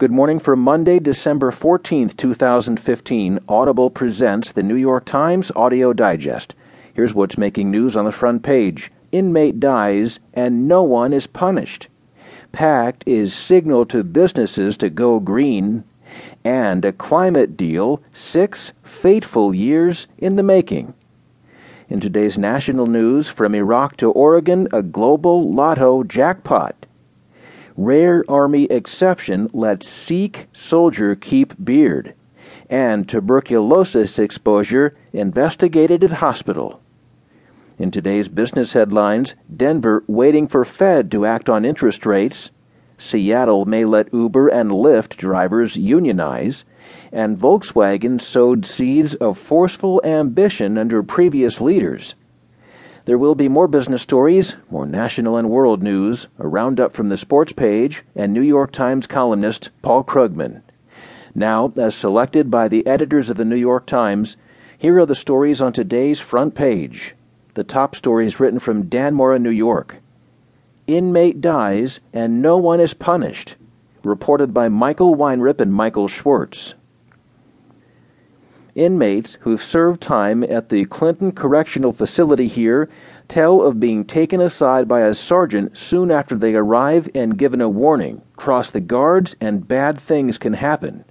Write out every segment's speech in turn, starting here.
Good morning for Monday, December 14th, 2015. Audible presents the New York Times Audio Digest. Here's what's making news on the front page Inmate dies and no one is punished. Pact is signal to businesses to go green. And a climate deal, six fateful years in the making. In today's national news, from Iraq to Oregon, a global lotto jackpot. Rare Army exception lets Sikh soldier keep beard. And tuberculosis exposure investigated at hospital. In today's business headlines, Denver waiting for Fed to act on interest rates. Seattle may let Uber and Lyft drivers unionize. And Volkswagen sowed seeds of forceful ambition under previous leaders. There will be more business stories, more national and world news, a roundup from the sports page, and New York Times columnist Paul Krugman. Now, as selected by the editors of the New York Times, here are the stories on today's front page. The top stories written from Dannemora, New York. Inmate dies and no one is punished. Reported by Michael Winerip and Michael Schwirtz. Inmates who've served time at the Clinton Correctional Facility here tell of being taken aside by a sergeant soon after they arrive and given a warning cross the guards and bad things can happen.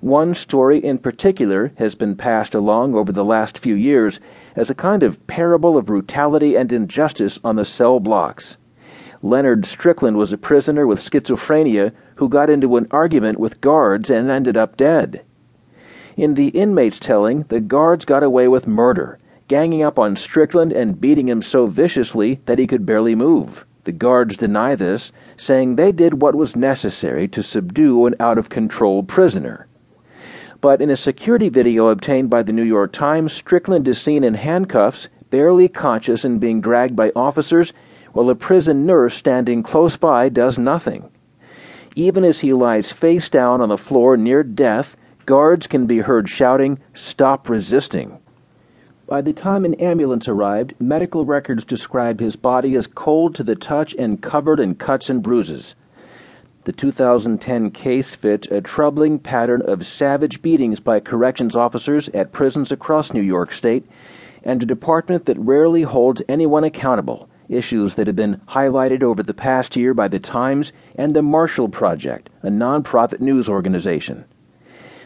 One story in particular has been passed along over the last few years as a kind of parable of brutality and injustice on the cell blocks. Leonard Strickland was a prisoner with schizophrenia who got into an argument with guards and ended up dead. In the inmate's telling, the guards got away with murder, ganging up on Strickland and beating him so viciously that he could barely move. The guards deny this, saying they did what was necessary to subdue an out of control prisoner. But in a security video obtained by the New York Times, Strickland is seen in handcuffs, barely conscious and being dragged by officers, while a prison nurse standing close by does nothing. Even as he lies face down on the floor near death, Guards can be heard shouting, Stop resisting. By the time an ambulance arrived, medical records described his body as cold to the touch and covered in cuts and bruises. The 2010 case fits a troubling pattern of savage beatings by corrections officers at prisons across New York State and a department that rarely holds anyone accountable, issues that have been highlighted over the past year by the Times and the Marshall Project, a nonprofit news organization.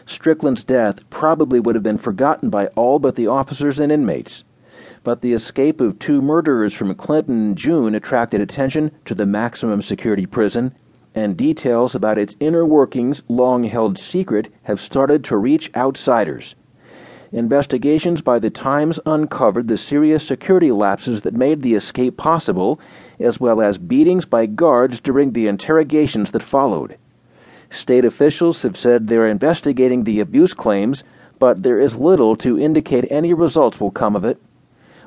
Strickland's death probably would have been forgotten by all but the officers and inmates. But the escape of two murderers from Clinton in June attracted attention to the maximum security prison, and details about its inner workings, long held secret, have started to reach outsiders. Investigations by the Times uncovered the serious security lapses that made the escape possible, as well as beatings by guards during the interrogations that followed. State officials have said they're investigating the abuse claims, but there is little to indicate any results will come of it.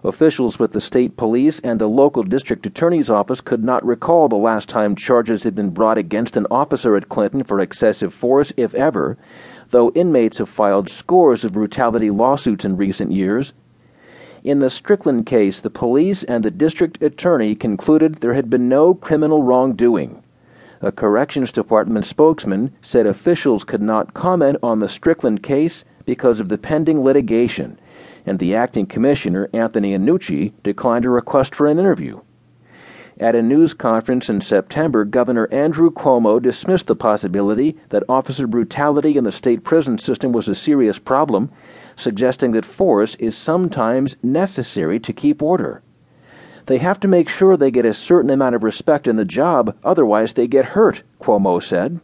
Officials with the state police and the local district attorney's office could not recall the last time charges had been brought against an officer at Clinton for excessive force, if ever, though inmates have filed scores of brutality lawsuits in recent years. In the Strickland case, the police and the district attorney concluded there had been no criminal wrongdoing. A Corrections Department spokesman said officials could not comment on the Strickland case because of the pending litigation, and the acting commissioner, Anthony Annucci, declined a request for an interview. At a news conference in September, Governor Andrew Cuomo dismissed the possibility that officer brutality in the state prison system was a serious problem, suggesting that force is sometimes necessary to keep order. They have to make sure they get a certain amount of respect in the job, otherwise, they get hurt, Cuomo said.